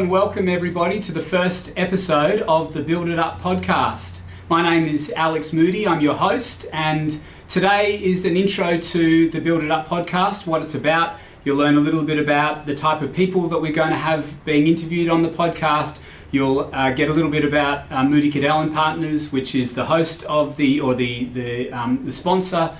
and welcome everybody to the first episode of the Build It Up podcast. My name is Alex Moody, I'm your host, and today is an intro to the Build It Up podcast, what it's about. You'll learn a little bit about the type of people that we're going to have being interviewed on the podcast. You'll uh, get a little bit about uh, Moody Kiddell and Partners, which is the host of the or the the, um, the sponsor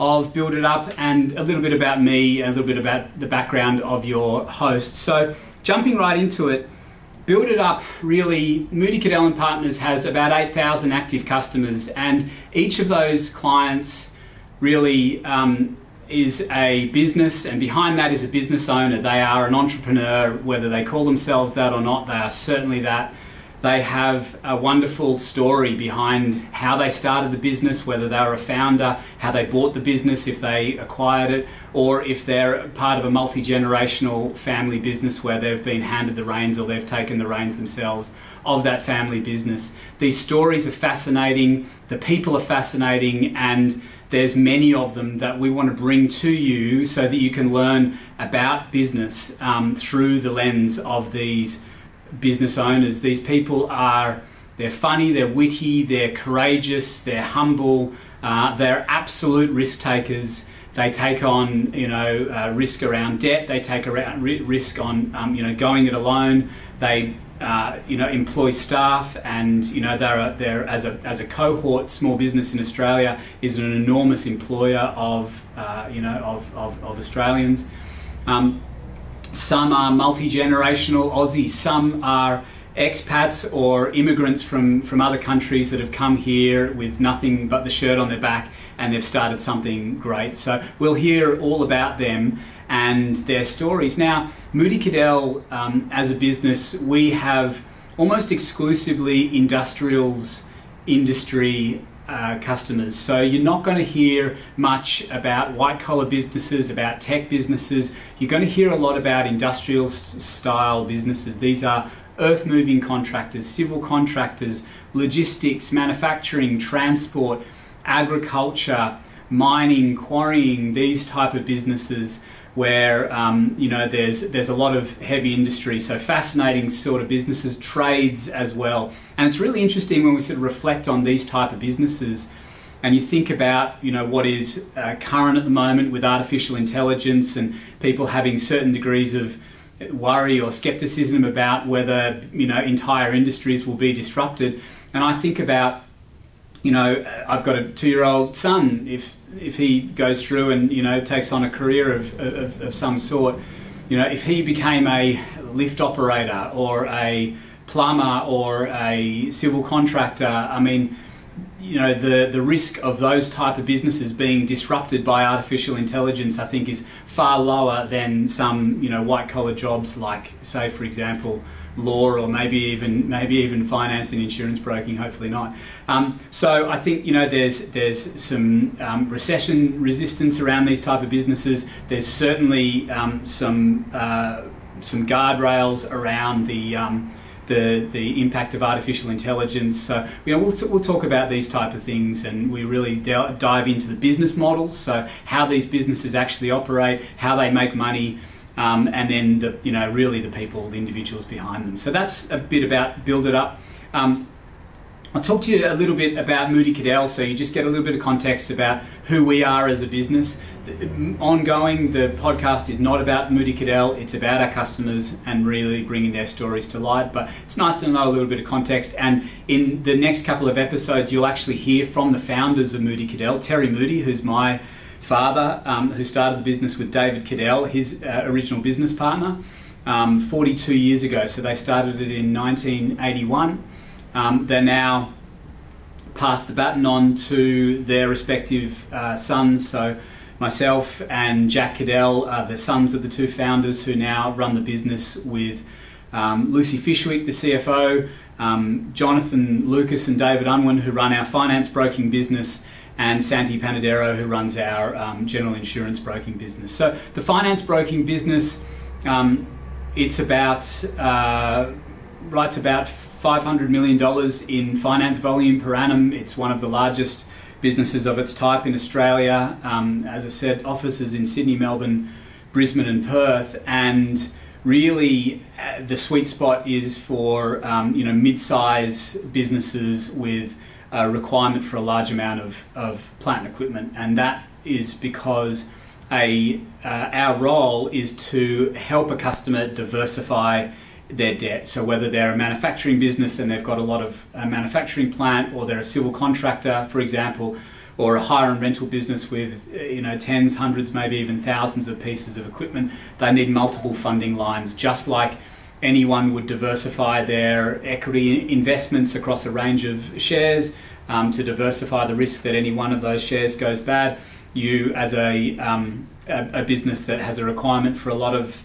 of Build It Up, and a little bit about me, a little bit about the background of your host. So jumping right into it, Build It Up really, Moody Kiddell and Partners has about 8,000 active customers, and each of those clients really um, is a business, and behind that is a business owner. They are an entrepreneur, whether they call themselves that or not, they are certainly that. They have a wonderful story behind how they started the business, whether they were a founder, how they bought the business, if they acquired it, or if they're part of a multi generational family business where they've been handed the reins or they've taken the reins themselves of that family business. These stories are fascinating, the people are fascinating, and there's many of them that we want to bring to you so that you can learn about business um, through the lens of these business owners. These people are they're funny, they're witty, they're courageous, they're humble, uh, they're absolute risk takers. They take on you know uh, risk around debt. They take around risk on um, you know going it alone. They uh, you know employ staff, and you know they're they're as a as a cohort small business in Australia is an enormous employer of uh, you know of of, of Australians. Um, some are multi generational Aussies, some are expats or immigrants from, from other countries that have come here with nothing but the shirt on their back and they've started something great. So we'll hear all about them and their stories. Now, Moody Kiddell, um, as a business, we have almost exclusively industrials industry uh, customers. So you're not going to hear much about white collar businesses, about tech businesses. You're going to hear a lot about industrial style businesses. These are earth moving contractors, civil contractors, logistics, manufacturing, transport, agriculture, mining, quarrying, these type of businesses where um, you know there's there's a lot of heavy industry, so fascinating sort of businesses, trades as well, and it's really interesting when we sort of reflect on these type of businesses, and you think about you know what is uh, current at the moment with artificial intelligence and people having certain degrees of worry or skepticism about whether you know entire industries will be disrupted, and I think about you know I've got a two-year-old son. If if he goes through and you know takes on a career of, of, of some sort, you know, if he became a lift operator or a plumber or a civil contractor, I mean, you know, the, the risk of those type of businesses being disrupted by artificial intelligence, I think, is far lower than some, you know, white collar jobs like, say, for example, law or maybe even maybe even finance and insurance broking. Hopefully not. Um, so I think you know there's there's some um, recession resistance around these type of businesses. There's certainly um, some uh, some guardrails around the um, the, the impact of artificial intelligence. So, you know, we'll, we'll talk about these type of things and we really dive into the business models, so how these businesses actually operate, how they make money, um, and then the you know really the people, the individuals behind them. So that's a bit about build it up. Um, I'll talk to you a little bit about Moody Kiddell, so you just get a little bit of context about who we are as a business. The, ongoing, the podcast is not about Moody Kiddell; it's about our customers and really bringing their stories to light. But it's nice to know a little bit of context. And in the next couple of episodes, you'll actually hear from the founders of Moody Kiddell, Terry Moody, who's my father, um, who started the business with David Kiddell, his uh, original business partner, um, 42 years ago. So they started it in 1981. Um, they're now passed the baton on to their respective uh, sons. So myself and Jack Kiddell are the sons of the two founders who now run the business with um, Lucy Fishwick, the CFO, um, Jonathan Lucas and David Unwin, who run our finance broking business, and Santi Panadero, who runs our um, general insurance broking business. So the finance broking business, um, it's about uh, writes about five hundred million dollars in finance volume per annum. It's one of the largest businesses of its type in Australia. Um, as I said, offices in Sydney, Melbourne, Brisbane, and Perth, and really uh, the sweet spot is for um, you know mid-size businesses with a requirement for a large amount of, of plant and equipment, and that is because a uh, our role is to help a customer diversify their debt. So whether they're a manufacturing business and they've got a lot of uh, manufacturing plant, or they're a civil contractor, for example, or a hire and rental business with uh, you know tens, hundreds, maybe even thousands of pieces of equipment, they need multiple funding lines, just like anyone would diversify their equity investments across a range of shares um, to diversify the risk that any one of those shares goes bad. You, as a, um, a, a business that has a requirement for a lot of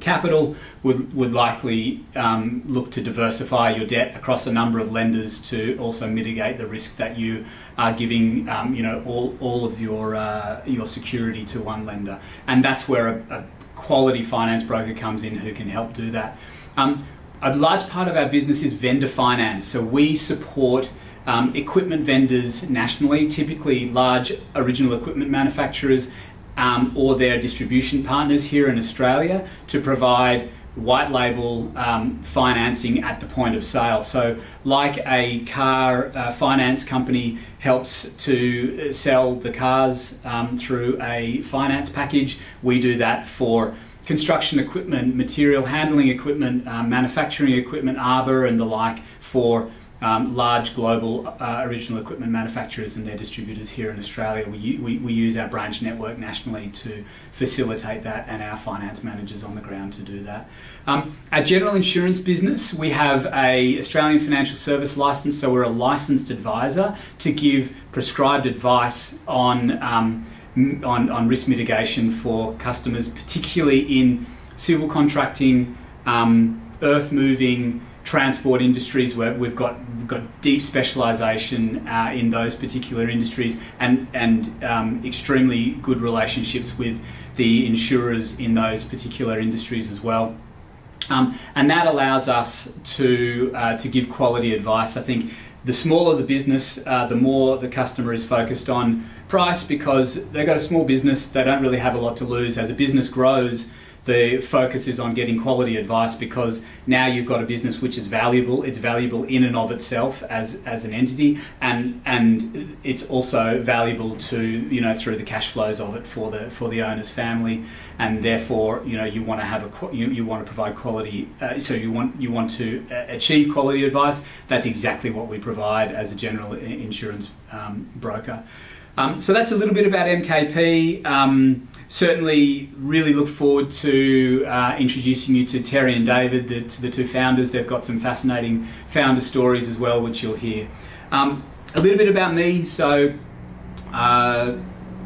capital would, would likely um, look to diversify your debt across a number of lenders to also mitigate the risk that you are giving um, you know all, all of your uh, your security to one lender and that's where a, a, quality finance broker comes in who can help do that. Um, a large part of our business is vendor finance. So we support um, equipment vendors nationally typically large original equipment manufacturers um, or their distribution partners here in Australia to provide white label um, financing at the point of sale. So, like a car uh, finance company helps to uh, sell the cars um, through a finance package, we do that for construction equipment, material handling equipment, uh, manufacturing equipment, arbor, and the like for um, large global uh, original equipment manufacturers and their distributors here in Australia. We, we, we, use our branch network nationally to facilitate that and our finance managers on the ground to do that. Um, our general insurance business, we have a Australian Financial Service license, so we're a licensed advisor to give prescribed advice on, um, on, on risk mitigation for customers, particularly in civil contracting, um, earth moving, transport industries where we've got we've got deep specialisation uh, in those particular industries and and um, extremely good relationships with the insurers in those particular industries as well. Um, and that allows us to uh, to give quality advice. I think the smaller the business, uh, the more the customer is focused on price because they've got a small business. They don't really have a lot to lose. As a business grows, the focus is on getting quality advice because now you've got a business which is valuable. It's valuable in and of itself as, as an entity, and and it's also valuable to you know through the cash flows of it for the for the owner's family, and therefore you know you want to have a you, you want to provide quality. Uh, so you want you want to uh, achieve quality advice. That's exactly what we provide as a general insurance um, broker. Um, so that's a little bit about MKP. Um, certainly, really look forward to uh, introducing you to Terry and David, the, to the two founders. They've got some fascinating founder stories as well, which you'll hear. Um, a little bit about me. So, uh,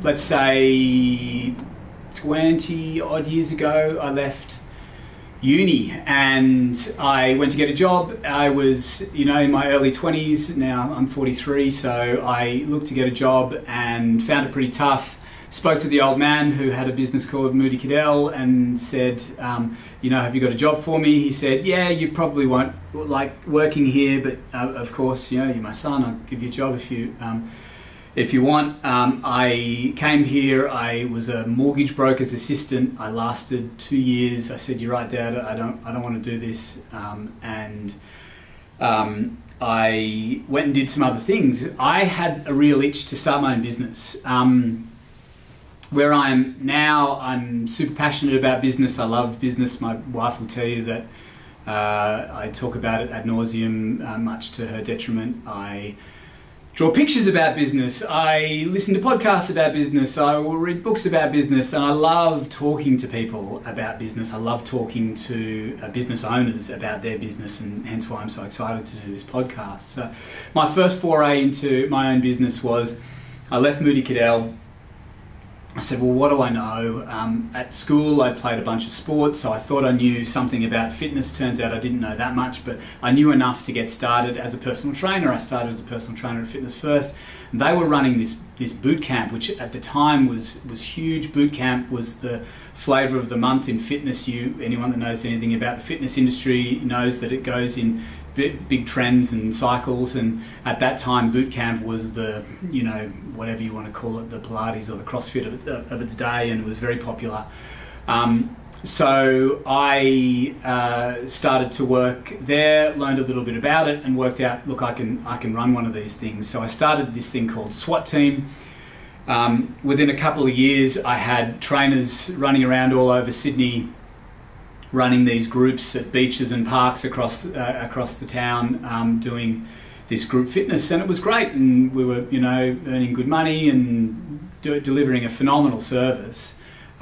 let's say 20 odd years ago, I left uni and I went to get a job. I was, you know, in my early 20s. Now I'm 43, so I looked to get a job and found it pretty tough. Spoke to the old man who had a business called Moody Kiddell and said, um, you know, have you got a job for me? He said, yeah, you probably won't like working here, but uh, of course, you know, you're my son. I'll give you a job if you um, if you want. Um, I came here, I was a mortgage broker's assistant. I lasted two years. I said, You're right, Dad, I don't, I don't want to do this. Um, and um, I went and did some other things. I had a real itch to start my own business. Um, where I am now, I'm super passionate about business. I love business. My wife will tell you that uh, I talk about it ad nauseum, uh, much to her detriment. I draw pictures about business. I listen to podcasts about business. I will read books about business, and I love talking to people about business. I love talking to uh, business owners about their business, and hence why I'm so excited to do this podcast. So, my first foray into my own business was I left Moody Kiddell I said, well, what do I know? Um, at school, I played a bunch of sports, so I thought I knew something about fitness. Turns out I didn't know that much, but I knew enough to get started as a personal trainer. I started as a personal trainer at Fitness First. They were running this this boot camp, which at the time was was huge. Boot camp was the flavour of the month in fitness. You anyone that knows anything about the fitness industry knows that it goes in big trends and cycles. And at that time, boot camp was the, you know, whatever you want to call it, the Pilates or the CrossFit of, of its day, and it was very popular. Um, so I uh, started to work there, learned a little bit about it, and worked out, look, I can I can run one of these things. So I started this thing called SWAT Team. Um, within a couple of years, I had trainers running around all over Sydney, running these groups at beaches and parks across uh, across the town, um, doing this group fitness, and it was great. And we were, you know, earning good money and delivering a phenomenal service.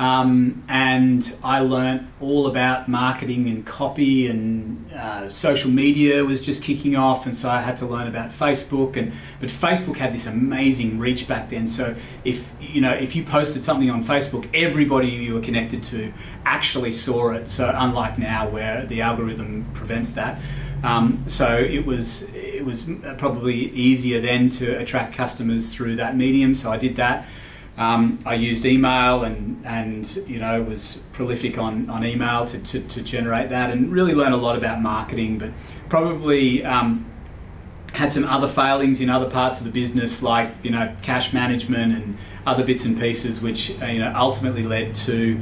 Um, and I learnt all about marketing and copy and uh, social media was just kicking off, and so I had to learn about Facebook. And but Facebook had this amazing reach back then. So if you know if you posted something on Facebook, everybody you were connected to actually saw it. So unlike now, where the algorithm prevents that. Um, so it was it was probably easier then to attract customers through that medium. So I did that. Um, I used email and, and you know was prolific on, on email to, to, to generate that and really learn a lot about marketing, but probably um, had some other failings in other parts of the business like you know cash management and other bits and pieces, which uh, you know ultimately led to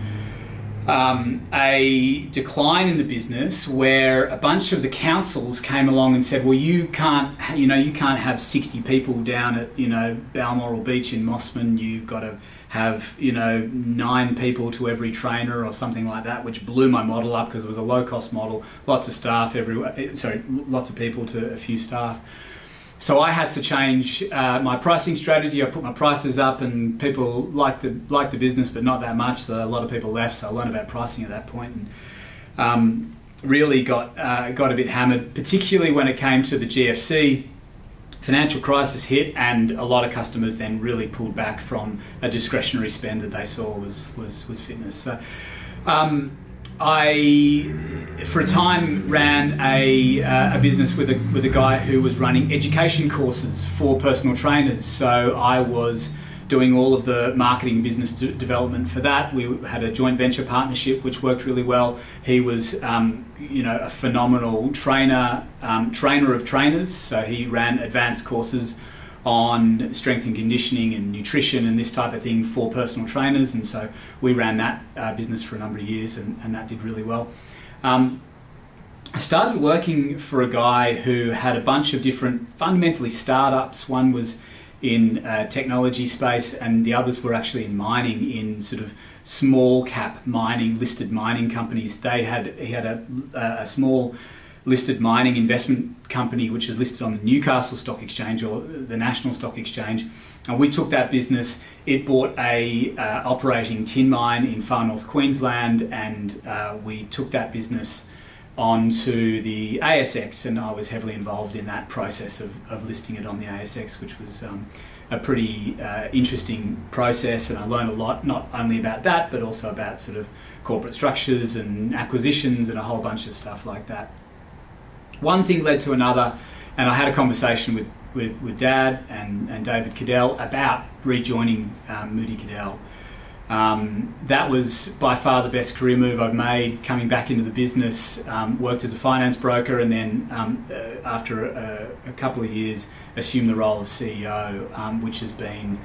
um, a decline in the business where a bunch of the councils came along and said, well, you can't, you know, you can't have 60 people down at, you know, Balmoral Beach in Mosman. You've got to have, you know, nine people to every trainer or something like that, which blew my model up because it was a low cost model, lots of staff everywhere, sorry, lots of people to a few staff. So I had to change uh, my pricing strategy. I put my prices up, and people liked the liked the business, but not that much. So a lot of people left. So I learned about pricing at that point, and um, really got uh, got a bit hammered, particularly when it came to the GFC. Financial crisis hit, and a lot of customers then really pulled back from a discretionary spend that they saw was was was fitness. So. Um, I, for a time, ran a, uh, a business with a, with a guy who was running education courses for personal trainers. So I was doing all of the marketing business development for that. We had a joint venture partnership which worked really well. He was, um, you know, a phenomenal trainer, um, trainer of trainers. So he ran advanced courses on strength and conditioning and nutrition and this type of thing for personal trainers. And so we ran that uh, business for a number of years and, and that did really well. Um, I started working for a guy who had a bunch of different, fundamentally startups. One was in uh, technology space, and the others were actually in mining, in sort of small cap mining, listed mining companies. They had he had a, a small listed mining investment company which is listed on the Newcastle Stock Exchange or the National Stock Exchange. And we took that business. It bought a uh, operating tin mine in far north Queensland, and uh, we took that business onto the ASX. And I was heavily involved in that process of, of listing it on the ASX, which was um, a pretty uh, interesting process. And I learned a lot, not only about that, but also about sort of corporate structures and acquisitions and a whole bunch of stuff like that one thing led to another, and I had a conversation with, with, with Dad and, and David Kiddell about rejoining um, Moody Kiddell. Um, that was by far the best career move I've made. Coming back into the business, um, worked as a finance broker, and then um, uh, after a, a, couple of years, assumed the role of CEO, um, which has been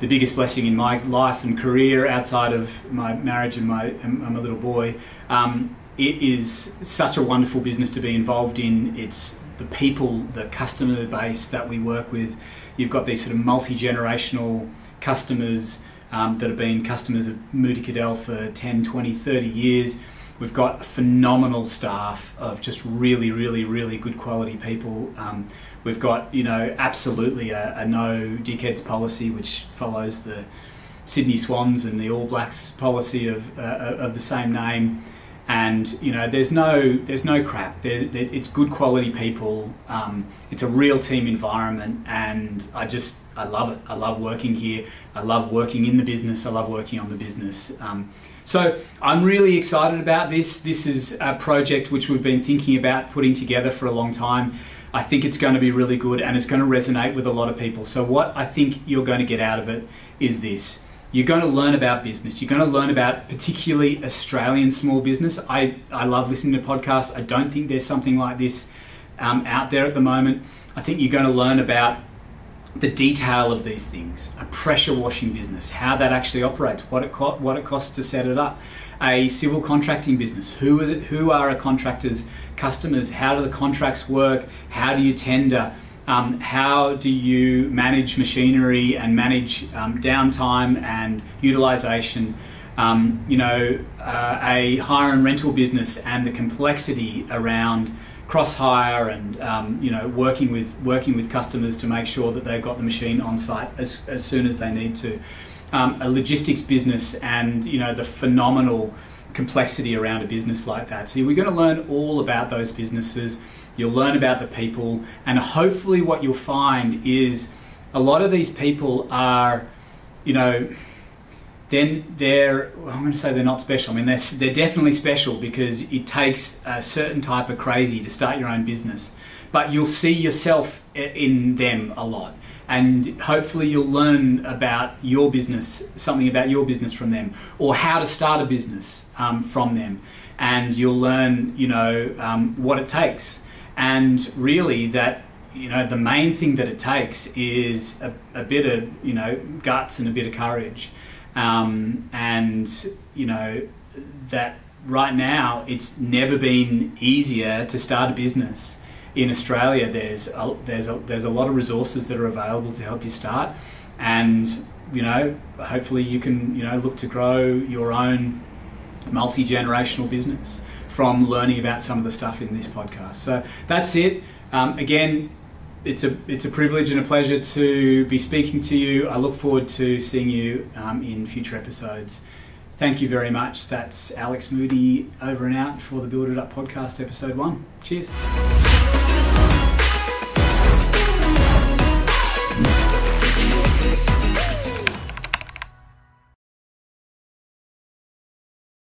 the biggest blessing in my life and career outside of my marriage and my, and my little boy. Um, it is such a wonderful business to be involved in. It's the people, the customer base that we work with. You've got these sort of multi generational customers um, that have been customers of Moody Kiddell for 10, 20, 30 years. We've got phenomenal staff of just really, really, really good quality people. Um, we've got, you know, absolutely a, a no dickheads policy, which follows the Sydney Swans and the All Blacks policy of, uh, of the same name and you know there's no there's no crap. There, it's good quality people. Um, it's a real team environment and i just i love it. I love working here. I love working in the business. I love working on the business. Um, so i'm really excited about this. This is a project which we've been thinking about putting together for a long time. I think it's going to be really good and it's going to resonate with a lot of people. So what i think you're going to get out of it is this you're going to learn about business. You're going to learn about particularly Australian small business. I, I love listening to podcasts. I don't think there's something like this um, out there at the moment. I think you're going to learn about the detail of these things, a pressure washing business, how that actually operates, what it co- what it costs to set it up, a civil contracting business, who are the, who are a contractor's customers, how do the contracts work, how do you tender, um, how do you manage machinery and manage um, downtime and utilization. Um, you know, uh, a hire and rental business and the complexity around cross hire and um, you know working with working with customers to make sure that they've got the machine on site as, as soon as they need to. Um, a logistics business and you know the phenomenal complexity around a business like that. So we're going to learn all about those businesses. You'll learn about the people, and hopefully, what you'll find is a lot of these people are, you know, then they're I'm going to say they're not special. I mean, they're, they're definitely special because it takes a certain type of crazy to start your own business. But you'll see yourself in them a lot, and hopefully you'll learn about your business, something about your business from them, or how to start a business um, from them, and you'll learn, you know, um, what it takes, and really that you know the main thing that it takes is a, a bit of you know guts and a bit of courage. Um, and you know that right now it's never been easier to start a business. In Australia. There's a, there's a, there's a lot of resources that are available to help you start, and you know hopefully you can you know look to grow your own multi generational business from learning about some of the stuff in this podcast. So that's it. Um, again, it's a it's a privilege and a pleasure to be speaking to you. I look forward to seeing you um, in future episodes. Thank you very much. That's Alex Moody over and out for the Build It Up podcast, episode one. Cheers.